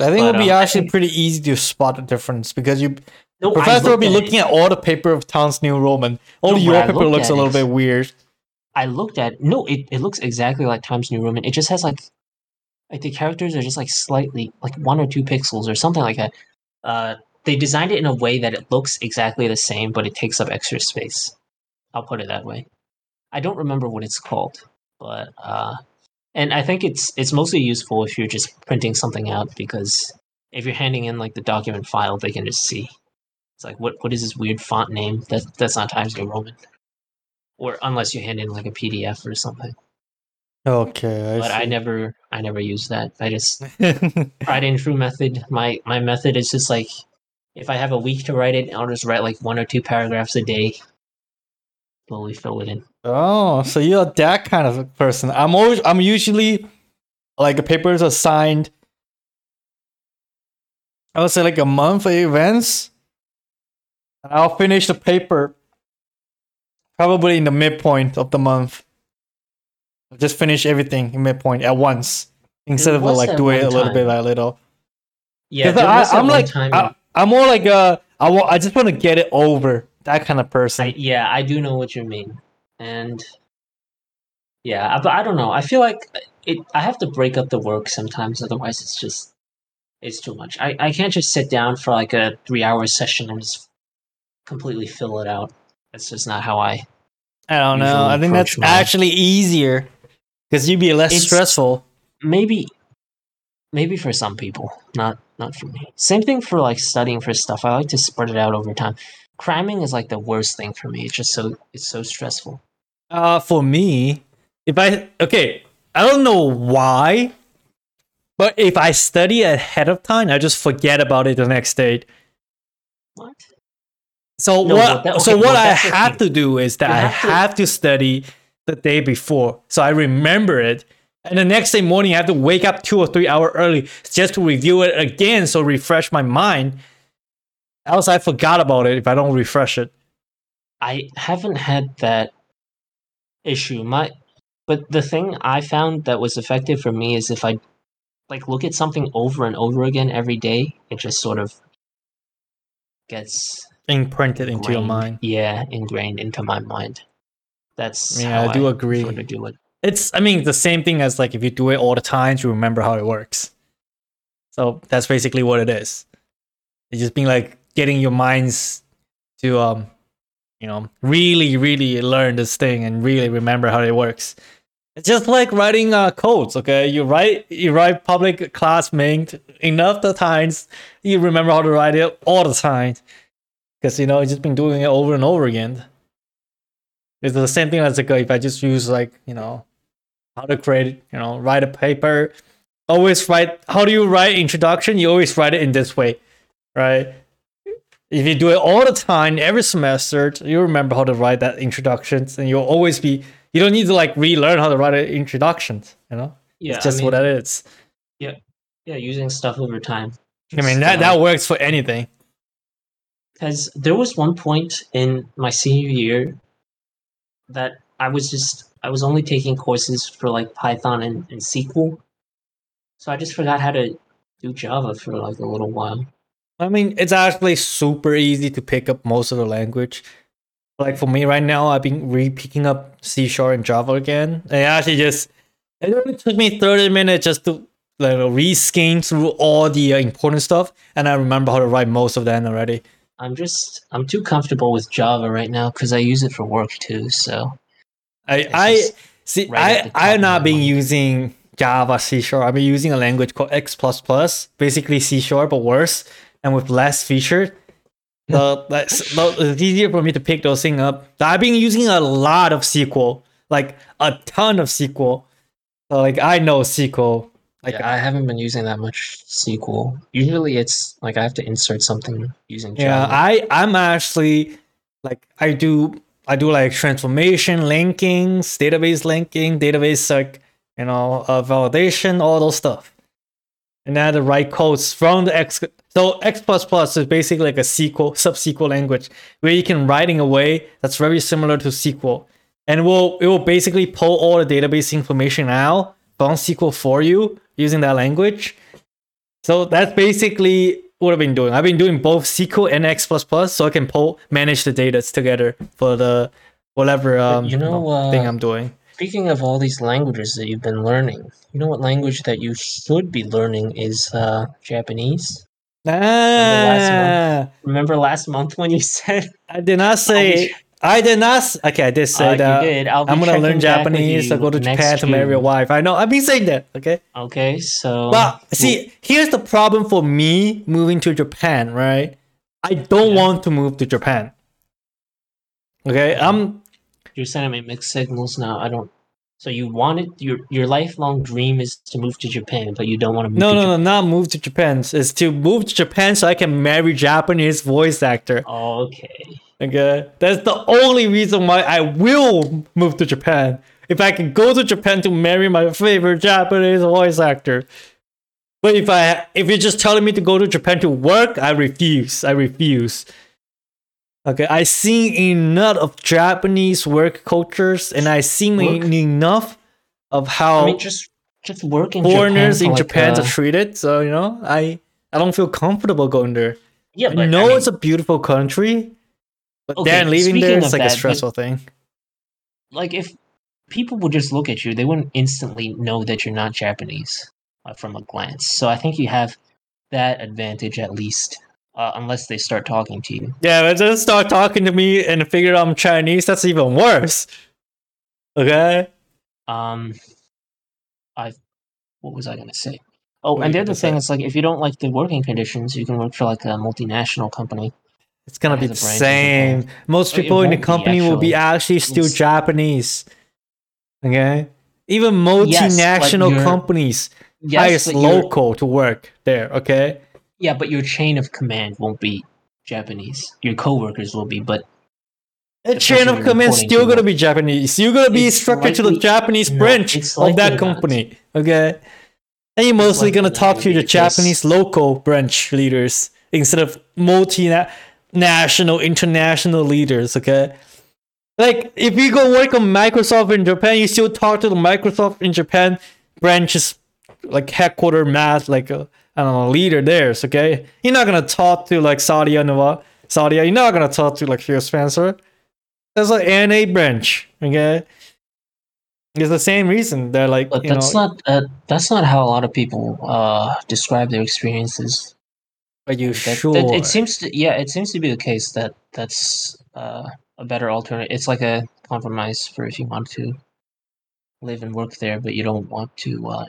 I think it But, would be um, actually pretty easy to spot the difference because you No, I professor will be looking it. at all the paper of Times New Roman. Only No, your paper looks a little it- bit weird. I looked at no, it, it looks exactly like Times New Roman. It just has like like the characters are just like slightly like one or two pixels or something like that. Uh, they designed it in a way that it looks exactly the same, but it takes up extra space. I'll put it that way. I don't remember what it's called, but uh, and I think it's it's mostly useful if you're just printing something out because if you're handing in like the document file, they can just see. It's like what what is this weird font name? That that's not Times New Roman or unless you hand in like a PDF or something. Okay, I but I never, I never use that. I just tried and true method. My my method is just like, if I have a week to write it, I'll just write like one or two paragraphs a day. Slowly fill it in. oh, so you're that kind of a person. I'm always I'm usually like the papers are signed. I would say like a month of events. And I'll finish the paper probably in the midpoint of the month. I'll just finish everything in midpoint at once instead of like doing it a little bit by little. Yeah, I, I'm like. I, I'm more like a I want I just want to get it over that kind of person. I, yeah, I do know what you mean, and yeah, I- but I don't know. I feel like it. I have to break up the work sometimes, otherwise it's just it's too much. I I can't just sit down for like a three hour session and just completely fill it out. That's just not how I. I don't know. I think that's my- actually easier because you'd be less It's- stressful. Maybe, maybe for some people, not not for me. Same thing for like studying for stuff. I like to spread it out over time. Cramming is like the worst thing for me. It's just so it's so stressful. Uh, for me, if I okay, I don't know why, but if I study ahead of time, I just forget about it the next day. What? So No, what? that- so what well, I have to do is that You I have to- have to study the day before, so I remember it. And the next day morning, I have to wake up two or three hour early just to review it again, so refresh my mind. Else, I forgot about it if I don't refresh it. I haven't had that issue. My but the thing I found that was effective for me is if I like look at something over and over again every day, it just sort of gets Imprinted into your mind. Yeah, ingrained into my mind. That's Yeah, I do agree. Sort of do it. It's, I mean, the same thing as like if you do it all the time, you remember how it works. So that's basically what it is. It's just being like getting your minds to, um, you know, really, really learn this thing and really remember how it works. It's just like writing uh, codes. Okay, you write you write public class main enough the times, you remember how to write it all the time, because you know you've just been doing it over and over again. It's the same thing as like if I just use like you know how to create you know write a paper always write how do you write introduction you always write it in this way right if you do it all the time, every semester, you remember how to write that introductions, and you'll always be. You don't need to like relearn how to write an introductions. You know, Yeah, it's just I mean, what that is. yeah, yeah, using stuff over time. I mean, that that works for anything. Because there was one point in my senior year that I was just I was only taking courses for like Python and, and SQL, so I just forgot how to do Java for like a little while. I mean, it's actually super easy to pick up most of the language. Like for me right now, I've been re picking up C sharp and Java again. It actually just it only took me 30 minutes just to like rescan through all the important stuff, and I remember how to write most of them already. I'm just I'm too comfortable with Java right now because I use it for work too. So I I see right I I've not been using Java C sharp. I've been using a language called X plus basically C sharp but worse and with less feature. So that's it's easier for me to pick those things up. I've been using a lot of SQL, like a ton of SQL. So like I know SQL. Like yeah, I haven't been using that much SQL. Usually it's like I have to insert something using Yeah, I I'm actually like I do I do like transformation linkings, database linking, database like you know uh, validation, all those stuff, and then the write codes from the X. So X plus plus is basically like a SQL sub SQL language where you can write in a way that's very similar to SQL, and will it will basically pull all the database information out from SQL for you using that language. So that's basically what I've been doing. I've been doing both SQL and X++, plus so I can pull manage the data together for the whatever um, you know, uh, thing I'm doing. Speaking of all these languages that you've been learning, you know what language that you should be learning is uh, Japanese. Ah, Remember last month when you said I did not say. I did not. Okay, I did say uh, that. did? I'm gonna learn checking back with Japanese. I go to Japan to marry a wife. I know. I've been saying that. Okay. Okay, so But see, here's the problem for me moving to Japan, right? I don't Yeah. want to move to Japan. Okay, I'm you're sending me mixed signals now. I don't. So you wanted your your lifelong dream is to move to Japan, but you don't want to move. no, to no, Japan. no, not move to Japan. It's to move to Japan so I can marry Japanese voice actor. Okay. Okay, that's the only reason why I will move to Japan. If I can go to Japan to marry my favorite Japanese voice actor. But if I if you're just telling me to go to Japan to work, I refuse. I refuse. Okay, I seen enough of Japanese work cultures, and I seen Work? enough of how I mean, just just work in foreigners Japan in like, Japan uh, are treated. So you know, I I don't feel comfortable going there. yeah, I but know I mean, it's a beautiful country, but Okay, leaving there is like a that, but- stressful thing. like if people would just look at you, they wouldn't instantly know that you're not Japanese uh, from a glance. So I think you have that advantage at least, uh, unless they start talking to you. Yeah, but just start talking to me and figure out I'm Chinese. That's even worse. Okay. Um, I what was I gonna say? Oh, What and the other thing say? is like if you don't like the working conditions, you can work for like a multinational company. It's gonna be the a same. Most Oh, people in the won't be, company will be actually still It's- Japanese. Okay. Even multinational you're- companies Yes, hire local to work there. Okay. yeah, but your chain of command won't be Japanese. Your coworkers will be, but The The chain of command still to gonna be Japanese. You're gonna be structured to the Japanese branch of that likely not. company. Okay. And you're mostly gonna talk gonna the. Japanese local branch leaders instead of multinational, international leaders. Okay. Like if you go work on Microsoft in Japan, you still talk to the Microsoft in Japan branches, like headquarter math, like a I don't know leader theirs. Okay, you're not gonna talk to like Satya Nadella, Saudi. You're not gonna talk to like Phil Spencer. That's like NA branch. Okay, it's the same reason they're like but that's know. not uh, that's not how a lot of people uh, describe their experiences. Are you That, sure? that- it seems to yeah, it seems to be the case that that's uh, a better alternative. It's like a compromise for if you want to live and work there, but you don't want to. Uh,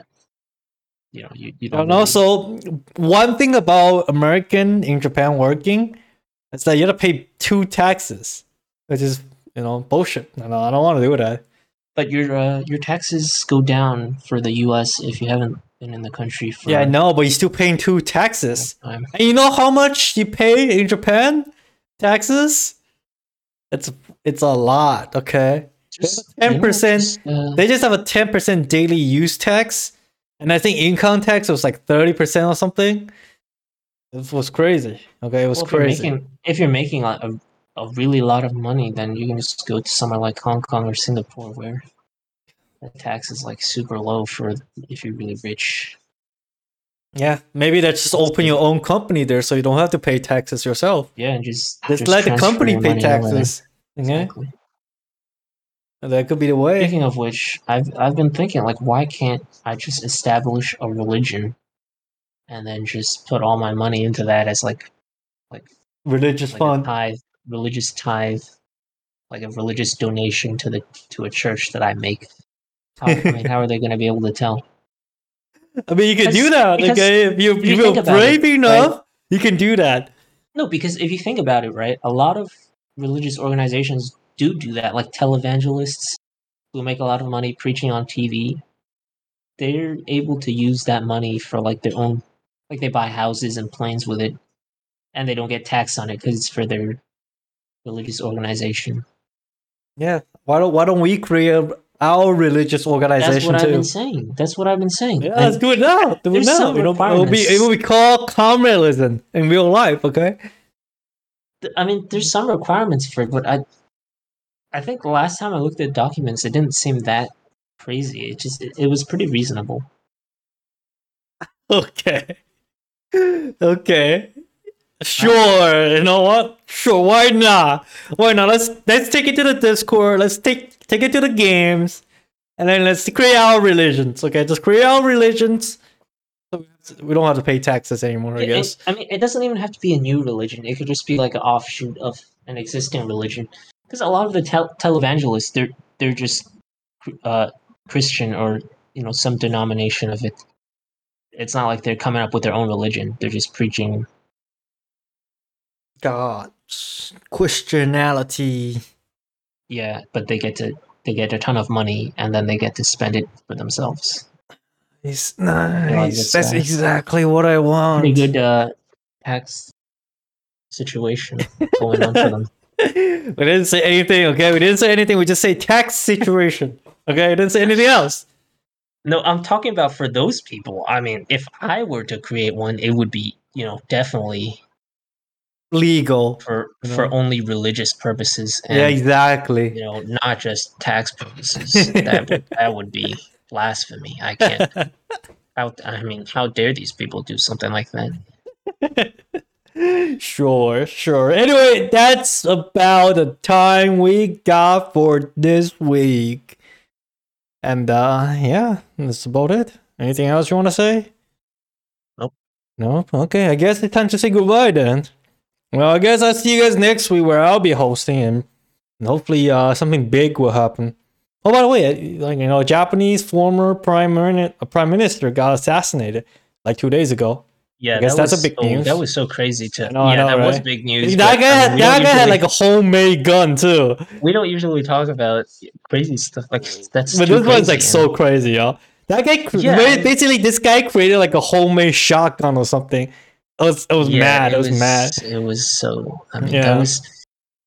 you know, you, you don't. And really- also, one thing about American in Japan working is that you have to pay two taxes, which is you know bullshit. I don't, I don't want to do that. but your uh, your taxes go down for the U.S. if you haven't been in the country for Yeah, I know, but you're still paying two taxes. And you know how much you pay in Japan? taxes. It's it's a lot. Okay, Just, 10%. you know, uh, they just have a ten percent daily use tax, and I think income tax was like thirty percent or something. It was crazy. Okay, it was well, if you're crazy. making if you're making a, a really lot of money, then you can just go to somewhere like Hong Kong or Singapore where the tax is like super low for if you're really rich. Yeah, maybe that's just open your own company there, so you don't have to pay taxes yourself. Yeah, and just Just, just let the company pay money over there. taxes. Okay, Exactly. that could be the way. Speaking of which, I've I've been thinking like, why can't I just establish a religion, and then just put all my money into that as like Religious like fund. tithe, religious tithe, like a religious donation to the to a church that I make. How, I mean, how are they going to be able to tell? I mean, you can do that. because Okay, if you if you feel brave it, enough, you can do that. No, because if you think about it, right, a lot of religious organizations do do that, like televangelists who make a lot of money preaching on TV. They're able to use that money for like their own, like they buy houses and planes with it, and they don't get taxed on it because it's for their religious organization. Yeah. Why don't Why don't we create our religious organization That's organization what I've been saying. That's what I've been saying. Yeah, And let's do it now. Do it there's now. some You know, it will be it will be called communalism in real life. Okay. I mean, there's some requirements for it, but I, I think the last time I looked at documents, it didn't seem that crazy. It just it, it was pretty reasonable. Okay. Okay. Sure. You know what? Sure. Why not? Why not? Let's let's take it to the Discord. Let's take take it to the games, and then let's create our religions. Okay, just create our religions. We don't have to pay taxes anymore. I It- it- guess. I mean, it doesn't even have to be a new religion. It could just be like an offshoot of an existing religion. Because a lot of the tel- televangelists, they're they're just uh, Christian or you know some denomination of it. It's not like they're coming up with their own religion. They're just preaching. God, Christianity. Yeah, but they get to they get a ton of money and then they get to spend it for themselves. It's nice. That's uh, exactly what I want. Pretty good uh, tax situation going on for them. we didn't say anything, okay? We didn't say anything. We just say tax situation. Okay, we didn't say anything else. No, I'm talking about for those people. I mean, if I were to create one, it would be, you know, definitely Legal. for You for only religious purposes and yeah, exactly. you know, not just tax purposes. that would that would be blasphemy. I can't. How, I mean, how dare these people do something like that? sure, sure. Anyway, that's about the time we got for this week. And uh yeah, that's about it. Anything else you want to say? Nope. No? Okay, I guess it's time to say goodbye then. Well, I guess I'll see you guys next week where I'll be hosting and hopefully uh something big will happen. Oh, by the way, like you know, a Japanese former prime minister, prime minister got assassinated like two days ago. Yeah, I guess that that's a big so, news. That was so crazy to. I know, yeah, know, that was big news. that guy, I had, mean, that guy had like a homemade gun too. we don't usually talk about crazy stuff like that's. But too this one's like so crazy, yo. That guy, Yeah, basically, this guy created like a homemade shotgun or something. It was, it was Yeah, mad. It, was, mad. It was so. I mean, Yeah. that was.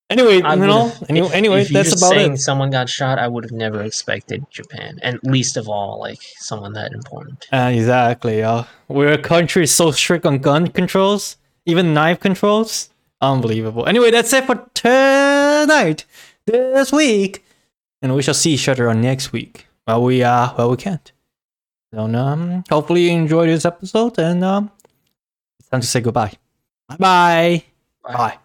Anyway, I you know. Anyway, if- anyway if that's just about saying it. Someone got shot. I would have never expected Japan, and least of all, like someone that important. Uh, exactly, yo. We're a country so strict on gun controls, even knife controls. Unbelievable. Anyway, that's it for tonight, this week, and we shall see each other on next week. Well, we uh, well, we can't. So, um, hopefully you enjoyed this episode, and um, time to say goodbye. Bye-bye. Bye. Bye.